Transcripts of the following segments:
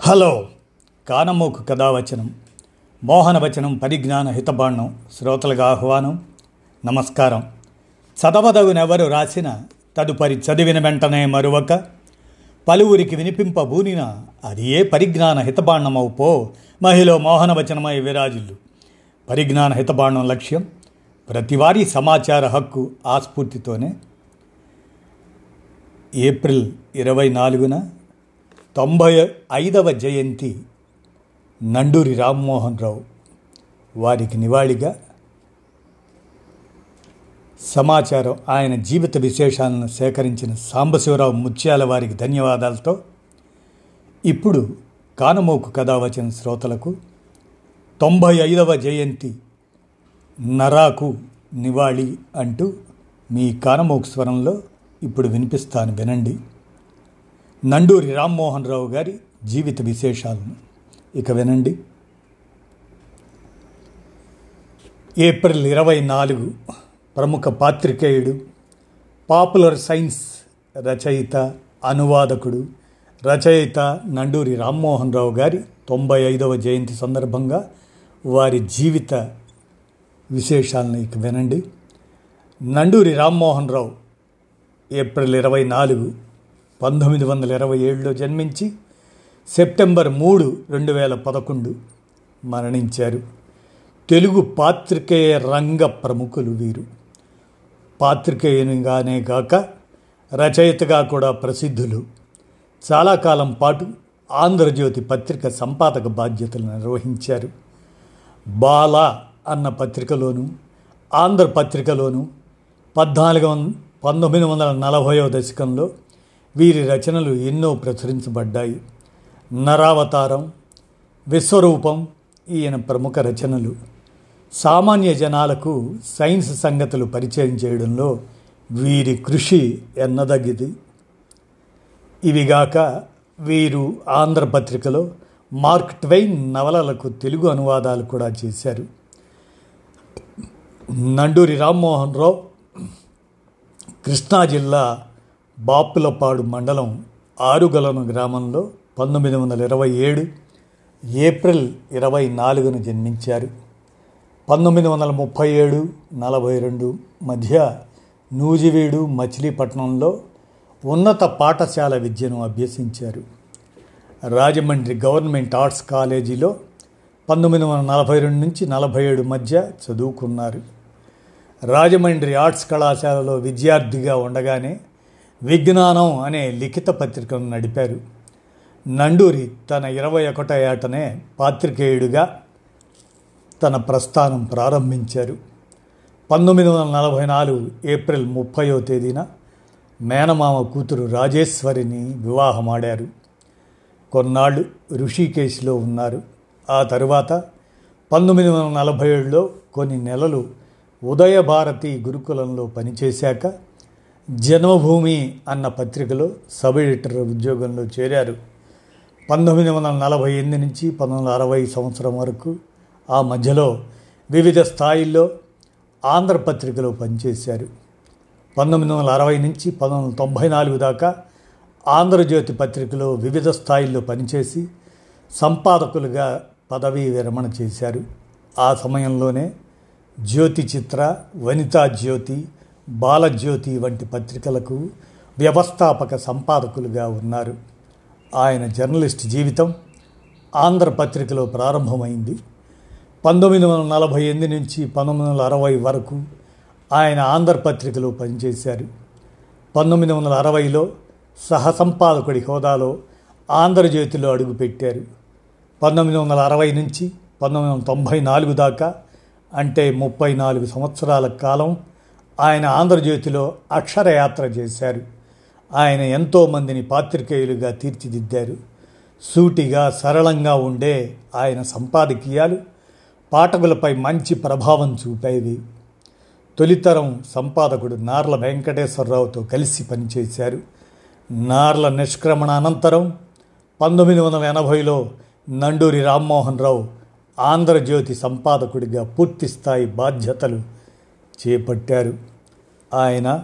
Hello. కానమోకు కథావచనం మోహనవచనం పరిజ్ఞాన హితబాండం శ్రోతలకు ఆహ్వానం నమస్కారం. చదవదగునెవరు రాసిన తదుపరి చదివిన వెంటనే మరొక పలువురికి వినిపింపబూనిన అది ఏ పరిజ్ఞాన హితబాండమవు పో మహిళ మోహనవచనమై విరాజులు పరిజ్ఞాన హితబాండం లక్ష్యం ప్రతివారీ సమాచార హక్కు ఆస్ఫూర్తితోనే. ఏప్రిల్ ఇరవై నాలుగున తొంభై ఐదవ జయంతి నండూరి రామ్మోహన్ రావు వారికి నివాళిగా సమాచారం ఆయన జీవిత విశేషాలను సేకరించిన సాంబశివరావు ముత్యాల వారికి ధన్యవాదాలతో ఇప్పుడు కానమోకు కథ వచ్చిన శ్రోతలకు తొంభై ఐదవ జయంతి నరాకు నివాళి అంటూ మీ కానమోకు స్వరంలో ఇప్పుడు వినిపిస్తాను వినండి. నండూరి రామ్మోహన్ రావు గారి జీవిత విశేషాలను ఇక వినండి. ఏప్రిల్ ఇరవై నాలుగు ప్రముఖ పాత్రికేయుడు పాపులర్ సైన్స్ రచయిత అనువాదకుడు రచయిత నండూరి రామ్మోహన్ రావు గారి తొంభై ఐదవ జయంతి సందర్భంగా వారి జీవిత విశేషాలను ఇక వినండి. నండూరి రామ్మోహన్ రావు ఏప్రిల్ ఇరవై నాలుగు పంతొమ్మిది వందల ఇరవై ఏడులో జన్మించి సెప్టెంబర్ మూడు రెండు వేల పదకొండు మరణించారు. తెలుగు పాత్రికేయ రంగ ప్రముఖులు వీరు. పాత్రికేయునిగానే గాక రచయితగా కూడా ప్రసిద్ధులు. చాలా కాలం పాటు ఆంధ్రజ్యోతి పత్రిక సంపాదక బాధ్యతలు నిర్వహించారు. బాల అన్న పత్రికలోను ఆంధ్ర పత్రికలోను పద్నాలుగు వం పంతొమ్మిది వందల నలభైవ దశకంలో వీరి రచనలు ఎన్నో ప్రచురించబడ్డాయి. నరావతారం విశ్వరూపం ఈయన ప్రముఖ రచనలు. సామాన్య జనాలకు సైన్స్ సంగతులు పరిచయం చేయడంలో వీరి కృషి ఎన్నదగిది ఇవిగాక వీరు ఆంధ్రపత్రికలో మార్క్ ట్వైన్ నవలలకు తెలుగు అనువాదాలు కూడా చేశారు. నండూరి రామ్మోహన్ రావు కృష్ణా జిల్లా బాపులపాడు మండలం ఆరుగలను గ్రామంలో పంతొమ్మిది వందల ఇరవై ఏడు ఏప్రిల్ ఇరవై నాలుగున జన్మించారు. పంతొమ్మిది వందల ముప్పై ఏడు నలభై రెండు మధ్య నూజివీడు మచిలీపట్నంలో ఉన్నత పాఠశాల విద్యను అభ్యసించారు. రాజమండ్రి గవర్నమెంట్ ఆర్ట్స్ కాలేజీలో పంతొమ్మిది వందల నలభై రెండు నుంచి నలభై ఏడు మధ్య చదువుకున్నారు. రాజమండ్రి ఆర్ట్స్ కళాశాలలో విద్యార్థిగా ఉండగానే విజ్ఞానం అనే లిఖిత పత్రికను నడిపారు. నండూరి తన ఇరవై ఒకటో ఏటనే పాత్రికేయుడిగా తన ప్రస్థానం ప్రారంభించారు. పంతొమ్మిది వందల నలభై నాలుగు ఏప్రిల్ ముప్పయో తేదీన మేనమామ కూతురు రాజేశ్వరిని వివాహమాడారు. కొన్నాళ్ళు ఋషికేశ్లో ఉన్నారు. ఆ తరువాత పంతొమ్మిది వందల నలభై ఏడులో కొన్ని నెలలు ఉదయభారతి గురుకులంలో పనిచేశాక జన్మభూమి అన్న పత్రికలో సబ్ ఎడిటర్ ఉద్యోగంలో చేరారు. పంతొమ్మిది వందల నలభై ఎనిమిది నుంచి పంతొమ్మిది వందల అరవై సంవత్సరం వరకు ఆ మధ్యలో వివిధ స్థాయిల్లో ఆంధ్రపత్రికలో పనిచేశారు. పంతొమ్మిది వందల అరవై నుంచి పంతొమ్మిది వందల తొంభై నాలుగు దాకా ఆంధ్రజ్యోతి పత్రికలో వివిధ స్థాయిల్లో పనిచేసి సంపాదకులుగా పదవీ విరమణ చేశారు. ఆ సమయంలోనే జ్యోతి చిత్ర వనితా జ్యోతి బాలజ్యోతి వంటి పత్రికలకు వ్యవస్థాపక సంపాదకులుగా ఉన్నారు. ఆయన జర్నలిస్ట్ జీవితం ఆంధ్రపత్రికలో ప్రారంభమైంది. పంతొమ్మిది వందల నలభై ఎనిమిది నుంచి పంతొమ్మిది వందల అరవై వరకు ఆయన ఆంధ్రపత్రికలో పనిచేశారు. పంతొమ్మిది వందల అరవైలో సహసంపాదకుడి హోదాలో ఆంధ్రజ్యోతిలో అడుగుపెట్టారు. పంతొమ్మిది వందల అరవై నుంచి పంతొమ్మిది వందల తొంభై నాలుగు దాకా అంటే ముప్పై నాలుగు సంవత్సరాల కాలం ఆయన ఆంధ్రజ్యోతిలో అక్షరయాత్ర చేశారు. ఆయన ఎంతోమందిని పాత్రికేయులుగా తీర్చిదిద్దారు. సూటిగా సరళంగా ఉండే ఆయన సంపాదకీయాలు పాఠకులపై మంచి ప్రభావం చూపేవి. తొలితరం సంపాదకుడు నార్ల వెంకటేశ్వరరావుతో కలిసి పనిచేశారు. నార్ల నిష్క్రమణ అనంతరం పంతొమ్మిది వందల ఎనభైలో నండూరి రామ్మోహన్ రావు ఆంధ్రజ్యోతి సంపాదకుడిగా పూర్తిస్థాయి బాధ్యతలు చేపట్టారు. ఆయన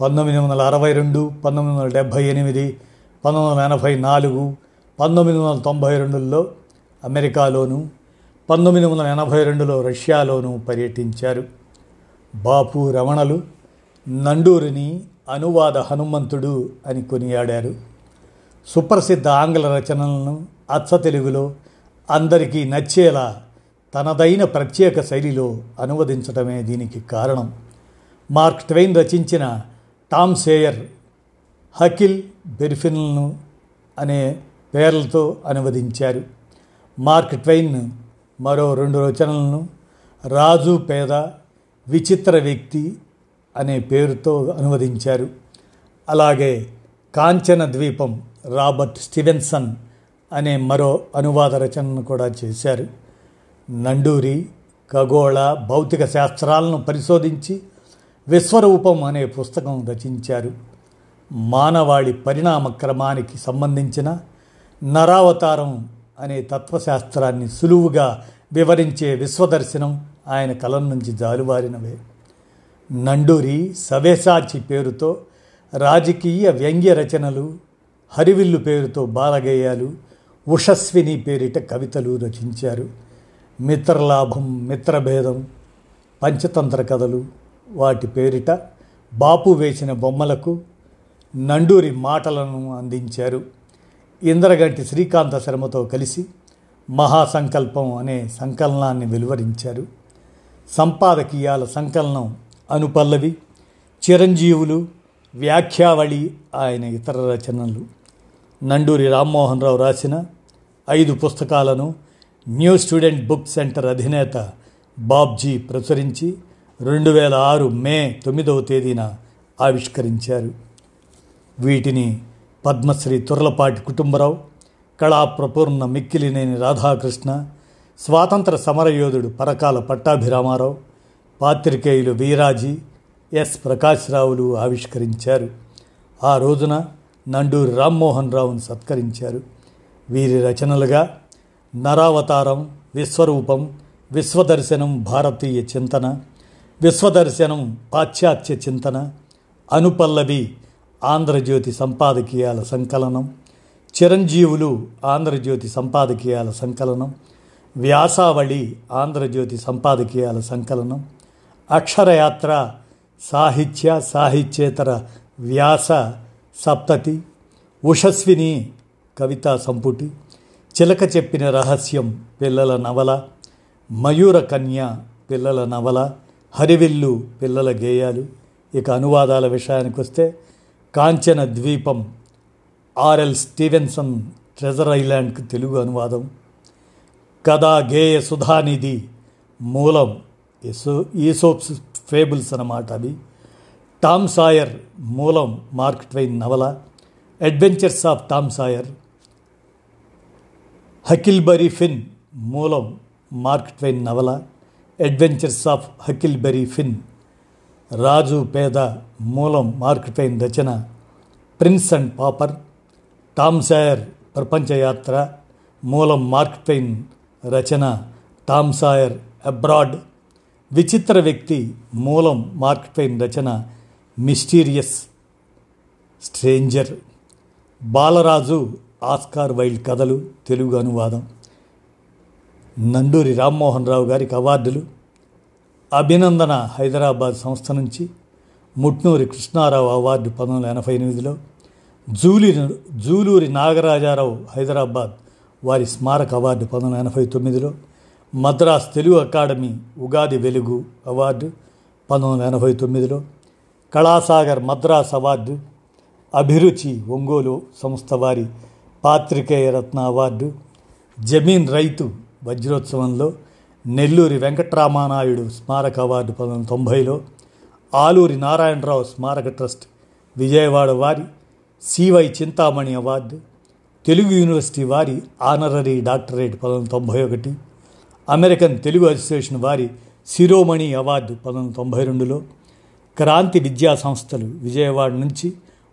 పంతొమ్మిది వందల అరవై రెండు పంతొమ్మిది వందల డెబ్భై ఎనిమిది పంతొమ్మిది వందల ఎనభై నాలుగు పంతొమ్మిది వందల తొంభై రెండులో అమెరికాలోను పంతొమ్మిది వందల ఎనభై రెండులో రష్యాలోనూ పర్యటించారు. బాపు రమణలు నండూరిని అనువాద హనుమంతుడు అని కొనియాడారు. సుప్రసిద్ధ ఆంగ్ల రచనలను అచ్చ తెలుగులో అందరికీ నచ్చేలా తనదైన ప్రత్యేక శైలిలో అనువదించడమే దీనికి కారణం. మార్క్ ట్వెయిన్ రచించిన టామ్ సేయర్ హకిల్ బెర్ఫిన్లను అనే పేర్లతో అనువదించారు. మార్క్ ట్వెయిన్ మరో రెండు రచనలను రాజు పేద విచిత్ర వ్యక్తి అనే పేరుతో అనువదించారు. అలాగే కాంచన ద్వీపం రాబర్ట్ స్టివెన్సన్ అనే మరో అనువాద రచనను కూడా చేశారు. నండూరి ఖగోళ భౌతిక శాస్త్రాలను పరిశోధించి విశ్వరూపం అనే పుస్తకం రచించారు. మానవాళి పరిణామ క్రమానికి సంబంధించిన నరావతారం అనే తత్వశాస్త్రాన్ని సులువుగా వివరించే విశ్వదర్శనం ఆయన కలం నుంచి జాలువారినవే. నండూరి సవేసాచి పేరుతో రాజకీయ వ్యంగ్య రచనలు హరివిల్లు పేరుతో బాలగేయాలు ఉషస్విని పేరిట కవితలు రచించారు. మిత్రలాభం మిత్రభేదం పంచతంత్ర కథలు వాటి పేరిట బాపు వేసిన బొమ్మలకు నండూరి మాటలను అందించారు. ఇంద్రగంటి శ్రీకాంత శర్మతో కలిసి మహాసంకల్పం అనే సంకలనాన్ని వెలువరించారు. సంపాదకీయాల సంకలనం అనుపల్లవి చిరంజీవులు వ్యాఖ్యావళి ఆయన ఇతర రచనలు. నండూరి రామ్మోహన్ రావు రాసిన ఐదు పుస్తకాలను న్యూ స్టూడెంట్ బుక్ సెంటర్ అధినేత బాబ్జీ ప్రచురించి రెండు వేల ఆరు మే తొమ్మిదవ తేదీన ఆవిష్కరించారు. వీటిని పద్మశ్రీ తుర్లపాటి కుటుంబరావు కళాప్రపూర్ణ మిక్కిలినేని రాధాకృష్ణ స్వాతంత్ర సమరయోధుడు పరకాల పట్టాభిరామారావు పాత్రికేయులు వీరాజీ ఎస్ ప్రకాశ్రావులు ఆవిష్కరించారు. ఆ రోజున నండూరి రామ్మోహన్ రావును సత్కరించారు. వీరి రచనలుగా నరావతారం విశ్వరూపం విశ్వదర్శనం భారతీయ చింతన విశ్వదర్శనం పాశ్చాత్య చింతన అనుపల్లవి ఆంధ్రజ్యోతి సంపాదకీయాల సంకలనం చిరంజీవులు ఆంధ్రజ్యోతి సంపాదకీయాల సంకలనం వ్యాసావళి ఆంధ్రజ్యోతి సంపాదకీయాల సంకలనం అక్షరయాత్ర సాహిత్య సాహిత్యేతర వ్యాస సప్తతి ఉషస్విని కవితా సంపుటి చిలక చెప్పిన రహస్యం పిల్లల నవల మయూర కన్య పిల్లల నవల హరివిల్లు పిల్లల గేయాలు. ఇక అనువాదాల విషయానికి వస్తే కాంచన ద్వీపం ఆర్ఎల్ స్టీవెన్సన్ ట్రెజర్ ఐలాండ్కి తెలుగు అనువాదం. కథా గేయ సుధానిధి మూలం ఎసో ఈసోప్స్ ఫేబుల్స్ అన్నమాట అవి. టామ్ సాయర్ మూలం మార్క్ ట్వైన్ నవల. Adventures of Tom Sawyer Huckleberry Finn మూలం మార్క్ ట్వైన్ నవల అడ్వెంచర్స్ ఆఫ్ హకిల్బెరీ ఫిన్ రాజు పేద మూలం Mark Twain Rachana prince and pauper Tom Sawyer ప్రపంచయాత్ర మూలం మార్క్ ట్వైన్ రచన టామ్ సాయర్ అబ్రాడ్ విచిత్ర వ్యక్తి మూలం మార్క్ ట్వైన్ రచన mysterious stranger Balaraju Oscar Wilde కథలు తెలుగు అనువాదం. నండూరి రామ్మోహన్ రావు గారికి అవార్డులు. అభినందన హైదరాబాద్ సంస్థ నుంచి ముట్నూరి కృష్ణారావు అవార్డు పంతొమ్మిది వందల ఎనభై ఎనిమిదిలో జూలి జూలూరి నాగరాజారావు హైదరాబాద్ వారి స్మారక అవార్డు పంతొమ్మిది వందల ఎనభై తొమ్మిదిలో మద్రాస్ తెలుగు అకాడమీ ఉగాది వెలుగు అవార్డు పంతొమ్మిది వందల ఎనభై తొమ్మిదిలో కళాసాగర్ మద్రాస్ అవార్డు అభిరుచి ఒంగోలు సంస్థ వారి పాత్రికేయ రత్న అవార్డు జమీన్ రైతు వజ్రోత్సవంలో నెల్లూరి వెంకట్రామానాయుడు స్మారక అవార్డు పంతొమ్మిది తొంభైలో ఆలూరి నారాయణరావు స్మారక ట్రస్ట్ విజయవాడ వారి CY Chintamani award Telugu university వారి ఆనరరీ డాక్టరేట్ పంతొమ్మిది తొంభై ఒకటి అమెరికన్ తెలుగు అసోసియేషన్ వారి శిరోమణి అవార్డు పంతొమ్మిది తొంభై రెండులో క్రాంతి విద్యా సంస్థలు విజయవాడ నుంచి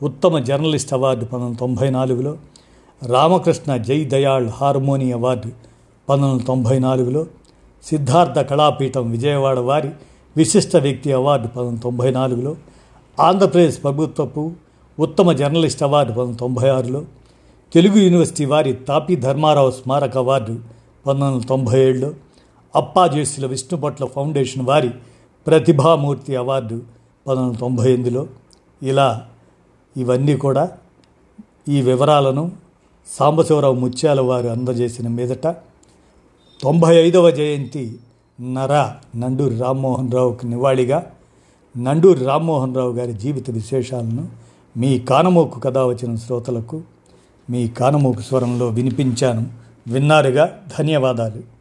ఉత్తమ జర్నలిస్ట్ అవార్డు పంతొమ్మిది తొంభై నాలుగులో రామకృష్ణ జై దయాళ్ హార్మోని అవార్డు పంతొమ్మిది తొంభై నాలుగులో సిద్ధార్థ కళాపీఠం విజయవాడ వారి విశిష్ట వ్యక్తి అవార్డు పంతొమ్మిది తొంభై నాలుగులో ఆంధ్రప్రదేశ్ ప్రభుత్వపు ఉత్తమ జర్నలిస్ట్ అవార్డు పంతొమ్మిది తొంభై ఆరులో తెలుగు యూనివర్సిటీ వారి తాపి ధర్మారావు స్మారక అవార్డు పంతొమ్మిది వందల తొంభై ఏడులో అప్పాజేసుల విష్ణుపట్ల ఫౌండేషన్ వారి ప్రతిభామూర్తి అవార్డు పంతొమ్మిది వందల తొంభై ఎనిమిదిలో. ఇలా ఇవన్నీ కూడా ఈ వివరాలను సాంబశివరావు ముత్యాల వారు అందజేసిన మీదట తొంభై ఐదవ జయంతి నర నండూరి రామ్మోహన్ రావుకి నివాళిగా నండూరి రామ్మోహన్ రావు గారి జీవిత విశేషాలను మీ కానమోకు కథ వచ్చిన శ్రోతలకు మీ కానమోకు స్వరంలో వినిపించాను. విన్నారుగా? ధన్యవాదాలు.